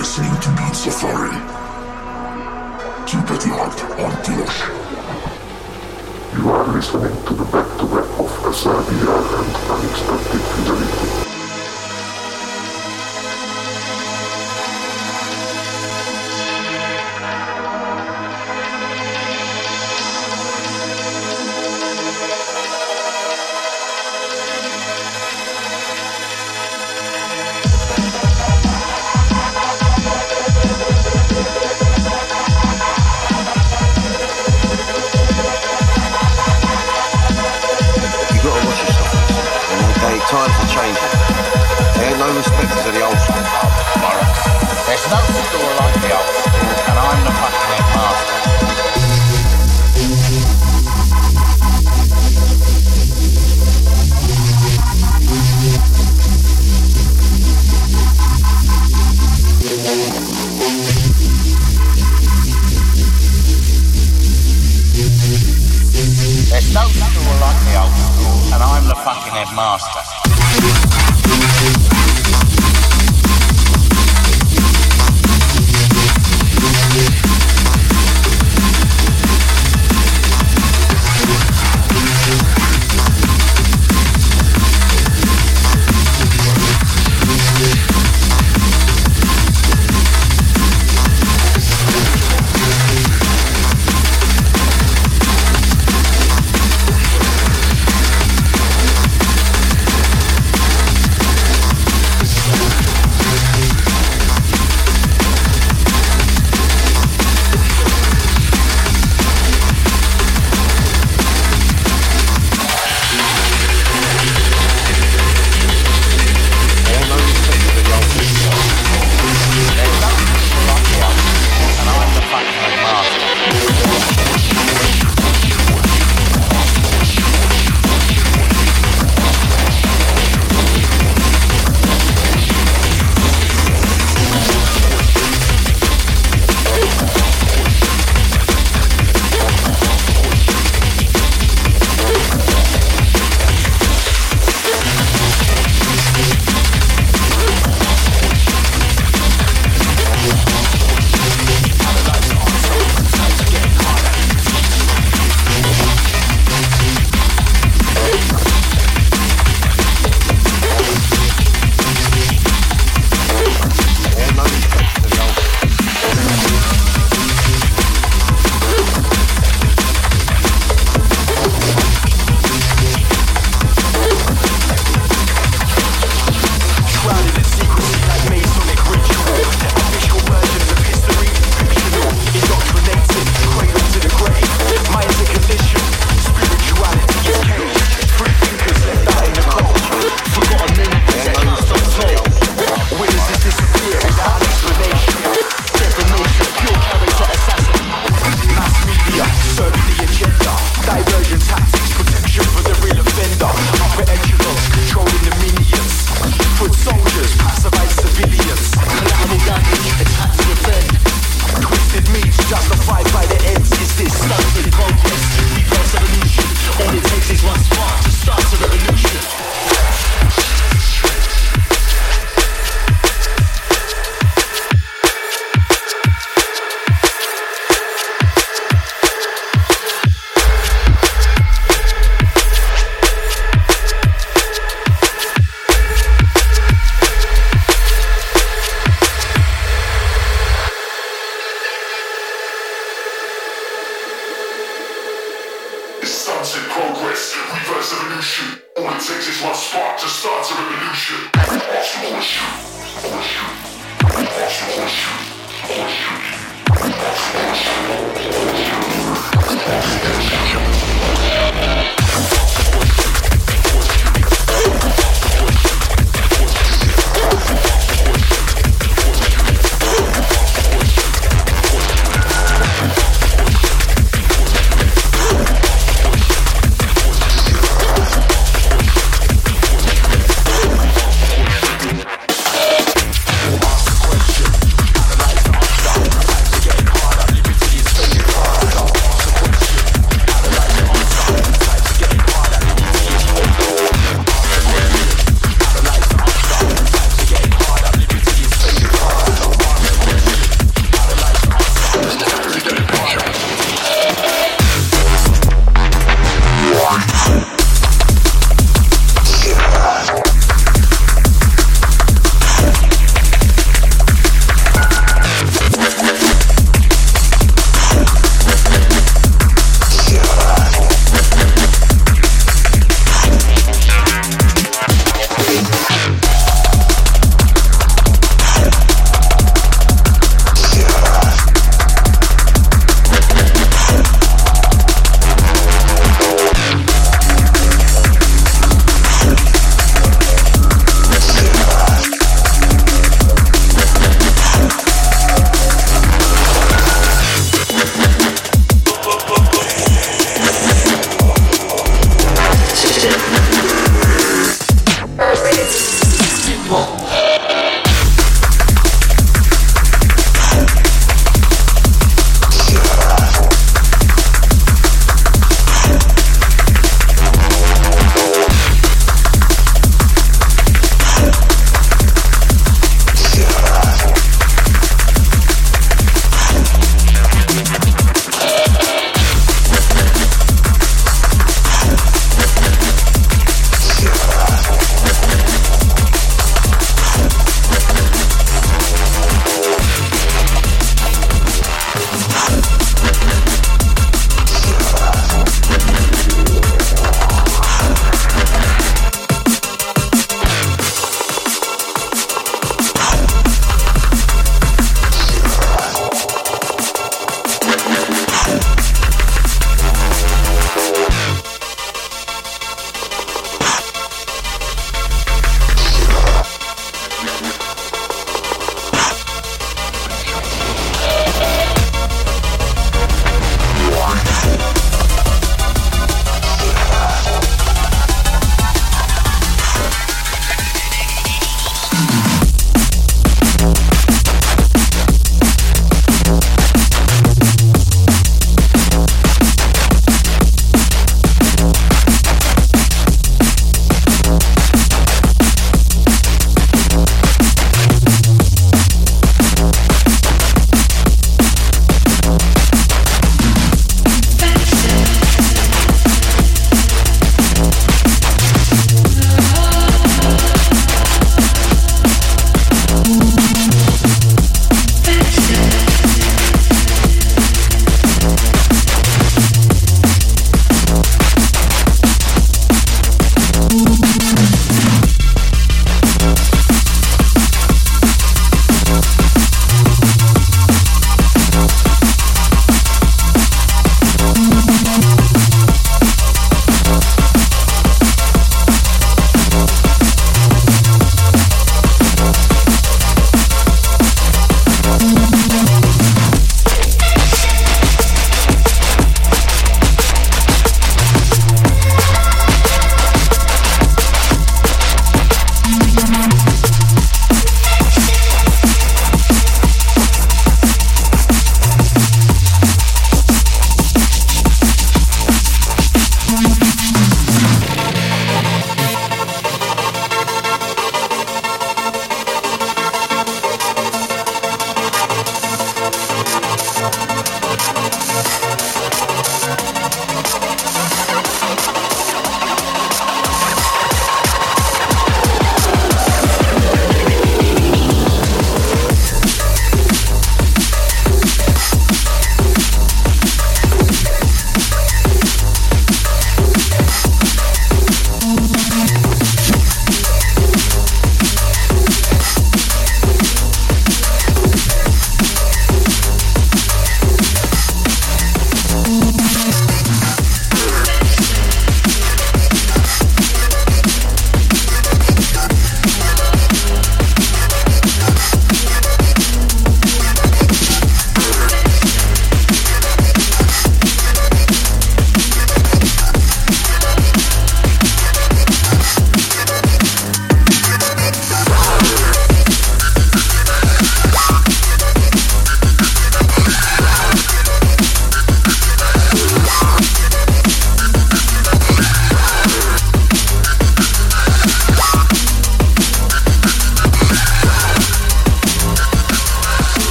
listening to Beat Safari. Keep it locked on Dish. You are listening to the back-to-back of and Unexpected Fidelity. times are changing. They had no respect for the old school. Bollocks. There's no school like the old school, and I'm the fucking headmaster. There's no school like the old school, and I'm the fucking headmaster.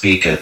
Speaker.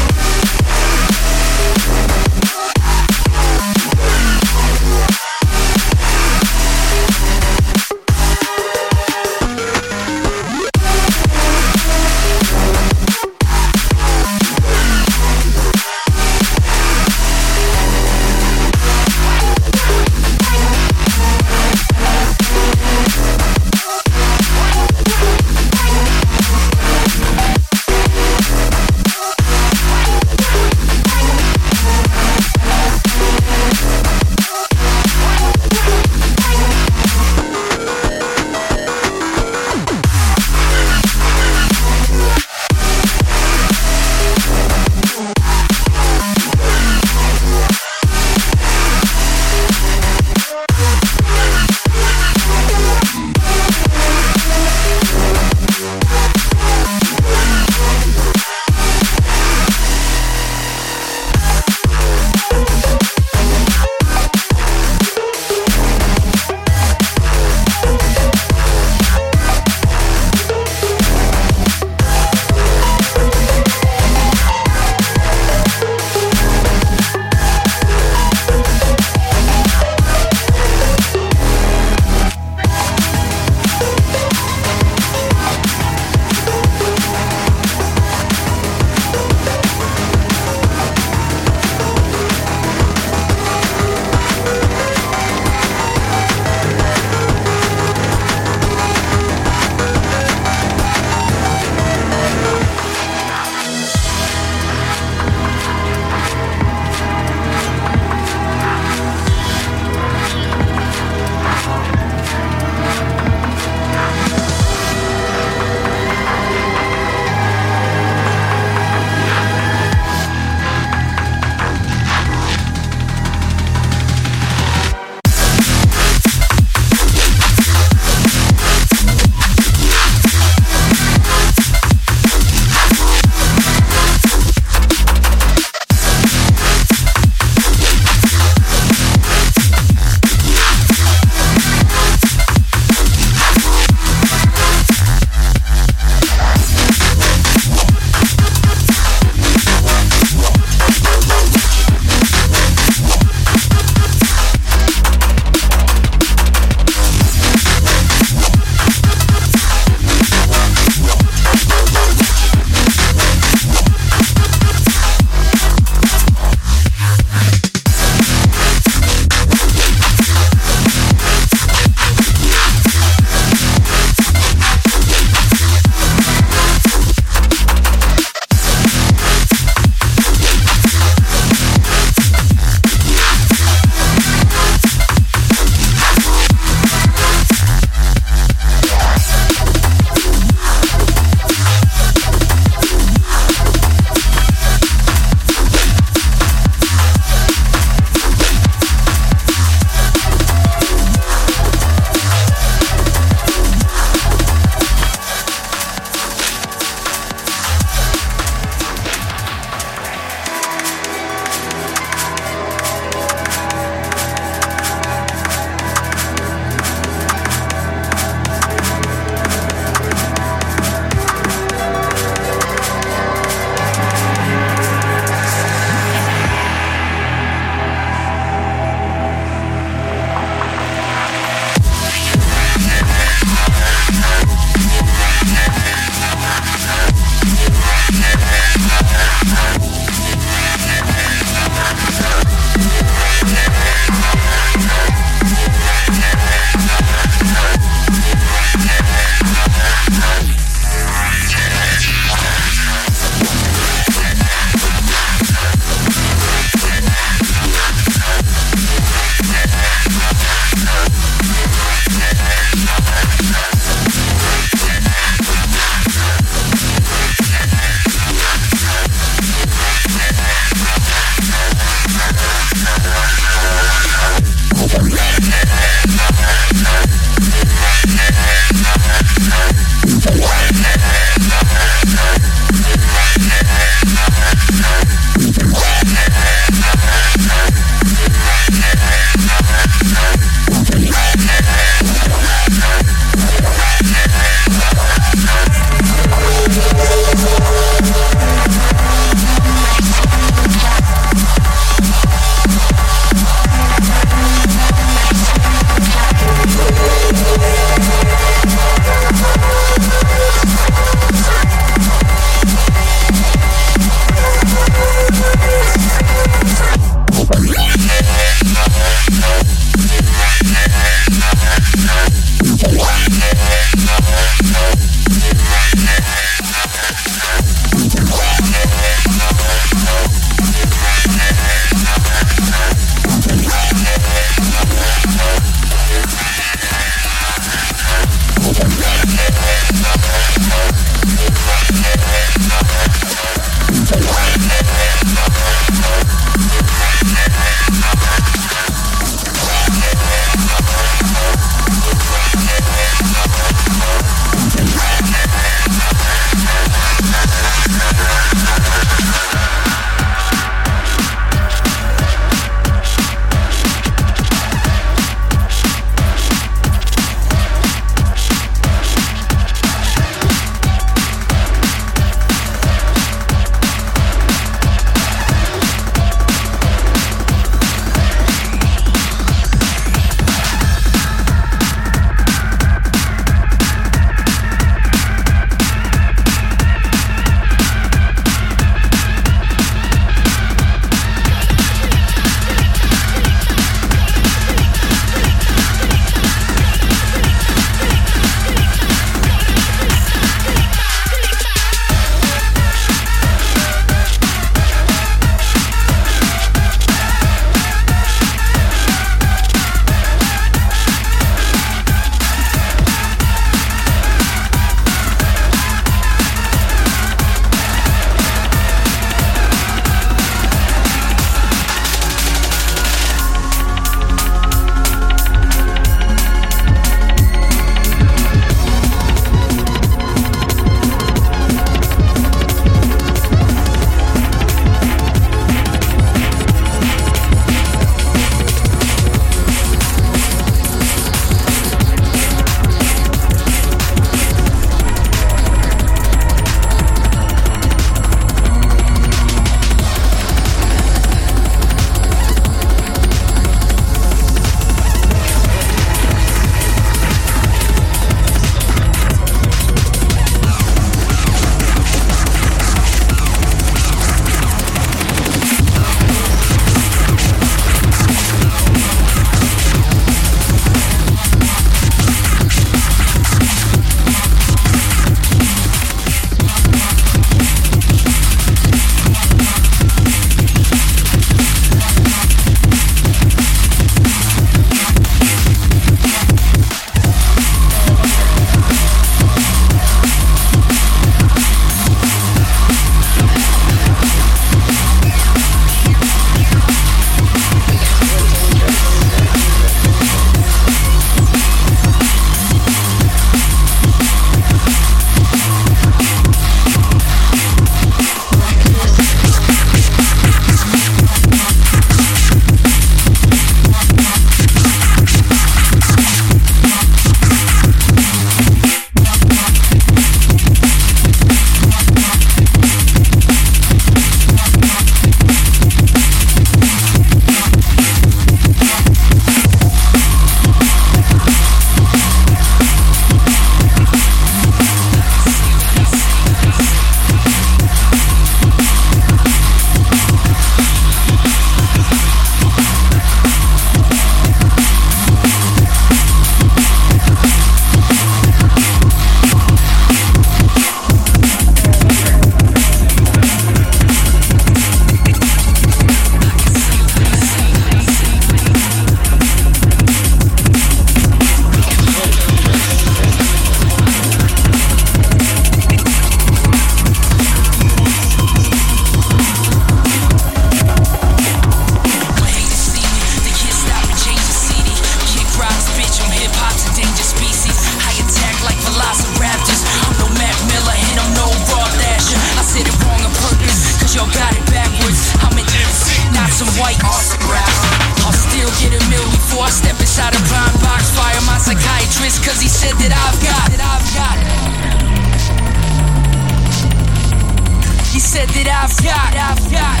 said that I've got, I've got.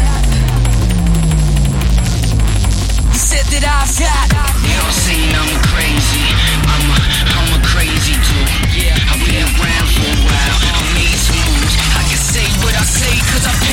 You said that I've got. Y'all seen I'm crazy. I'm a, I'm a crazy dude. Yeah, I've been around for a while. I made some moves. I can say what I say, cause I've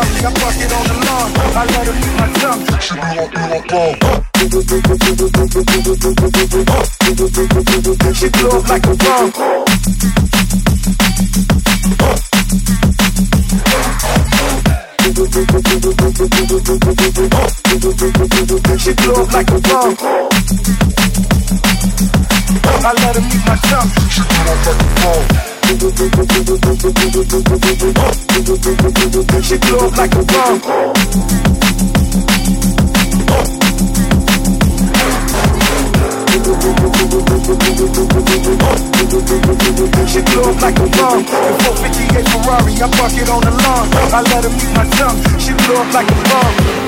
I let her eat my tongue. She be on, be on ball. She blow up like a bomb. She blow up like a bomb. She blew up like a bomb. She blew up like a bomb. She blew up like a bomb. 458 Ferrari, I park it on the lawn. I let her meet my tongue. She blew up like a bomb.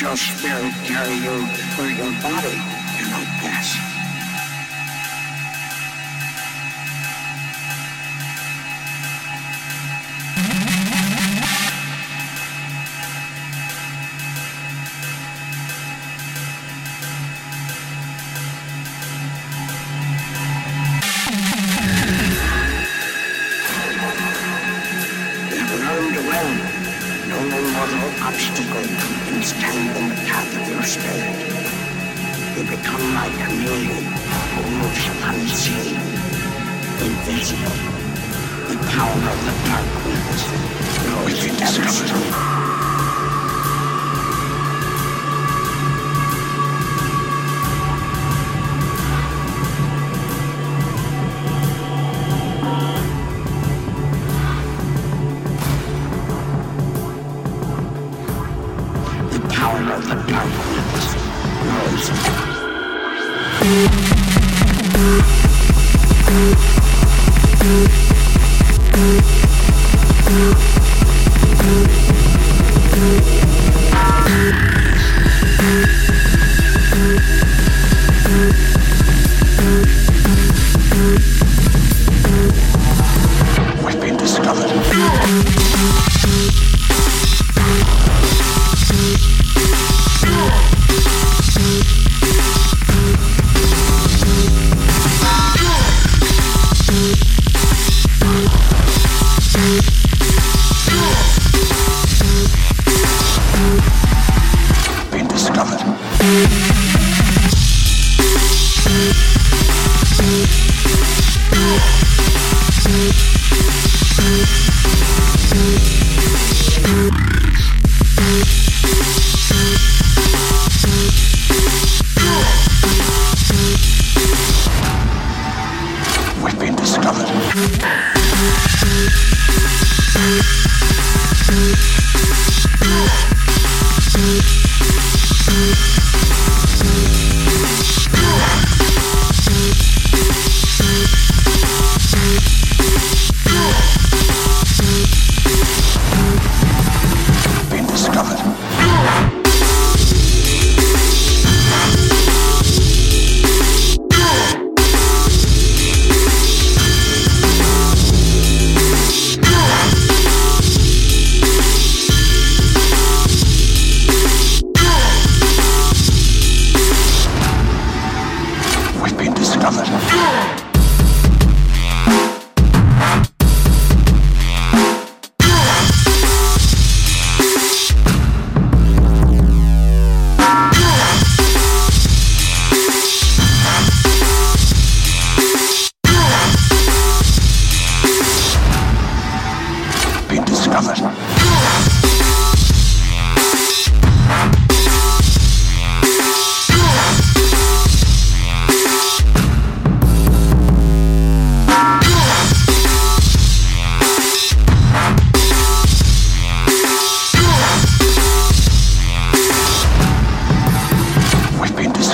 your spirit carry you where your body cannot pass.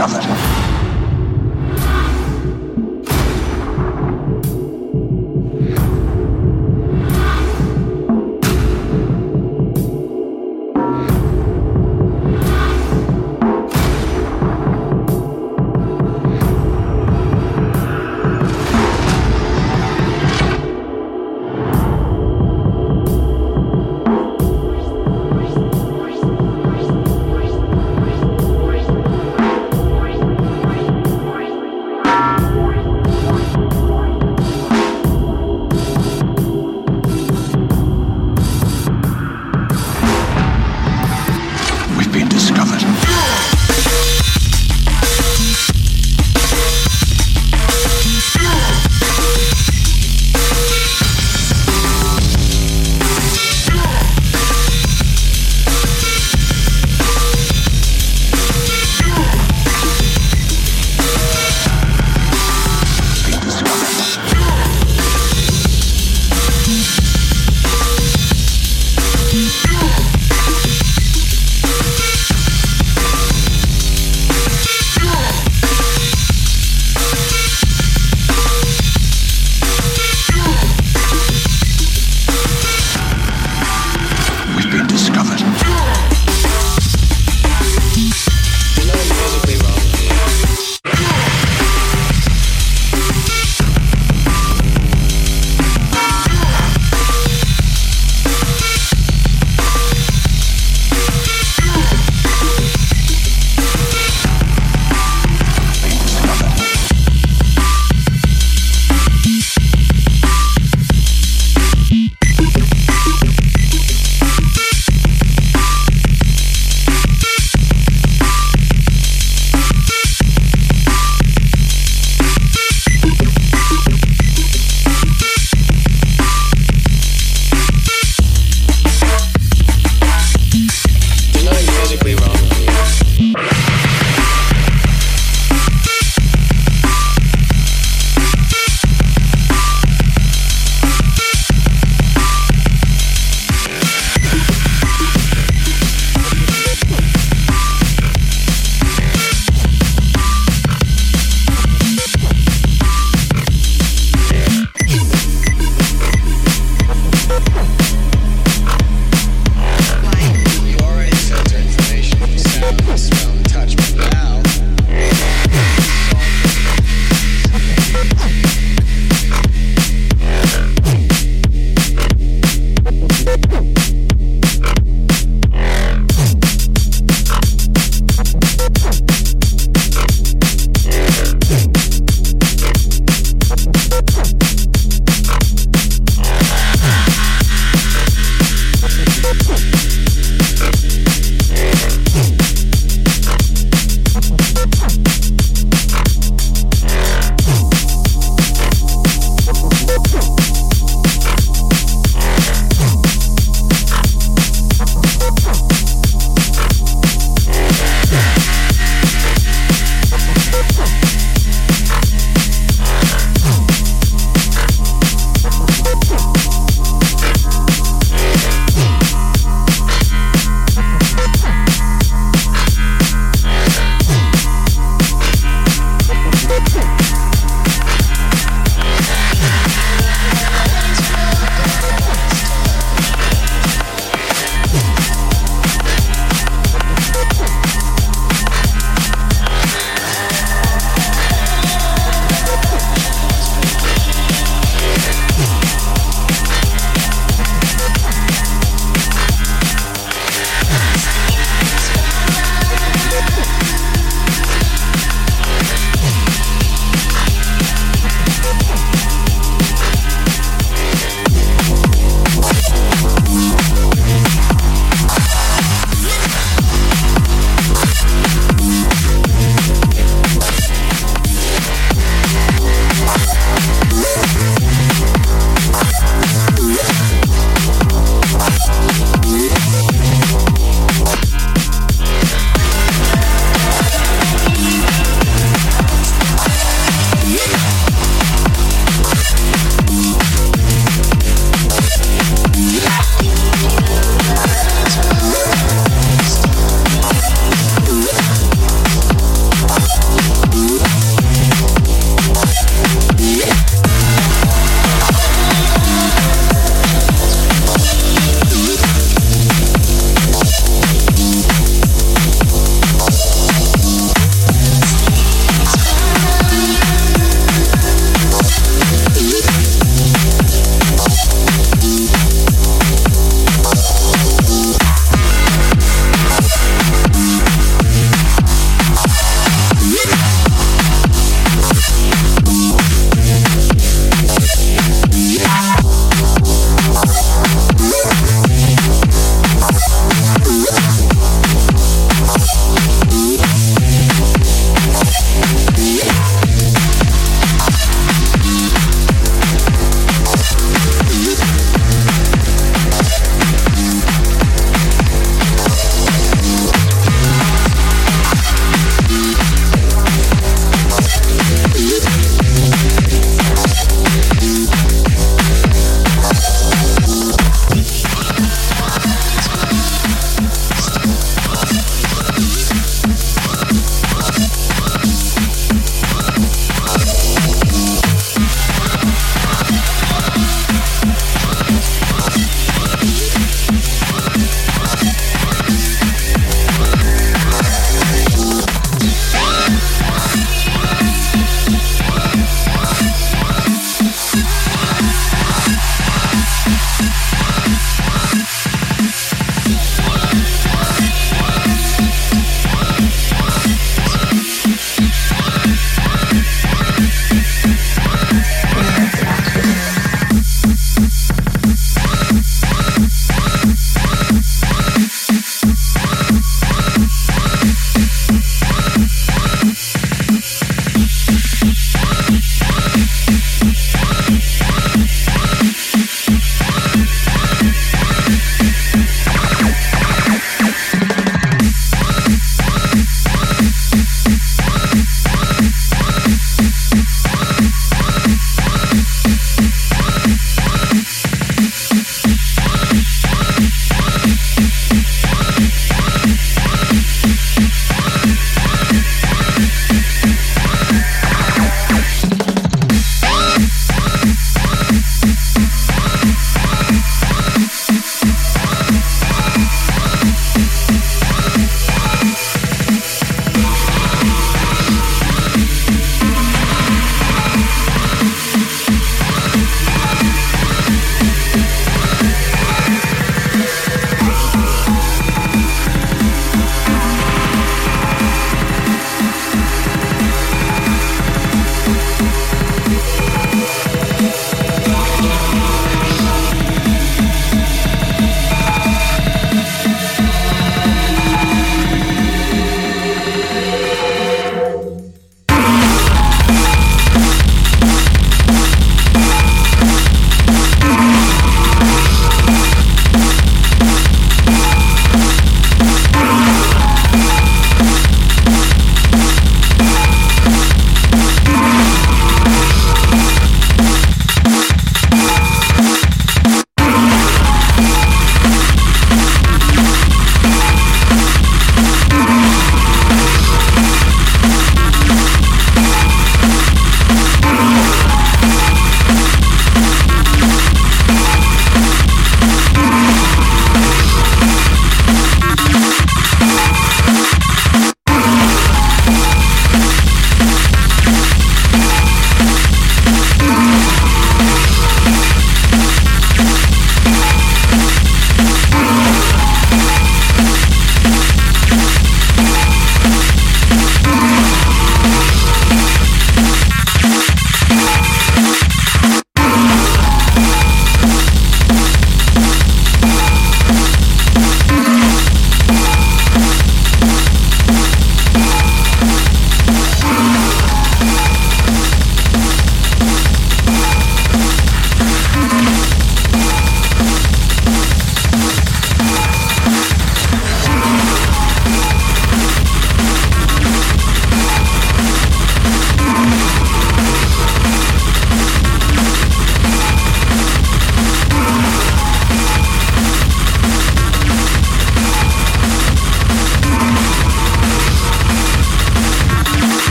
of it.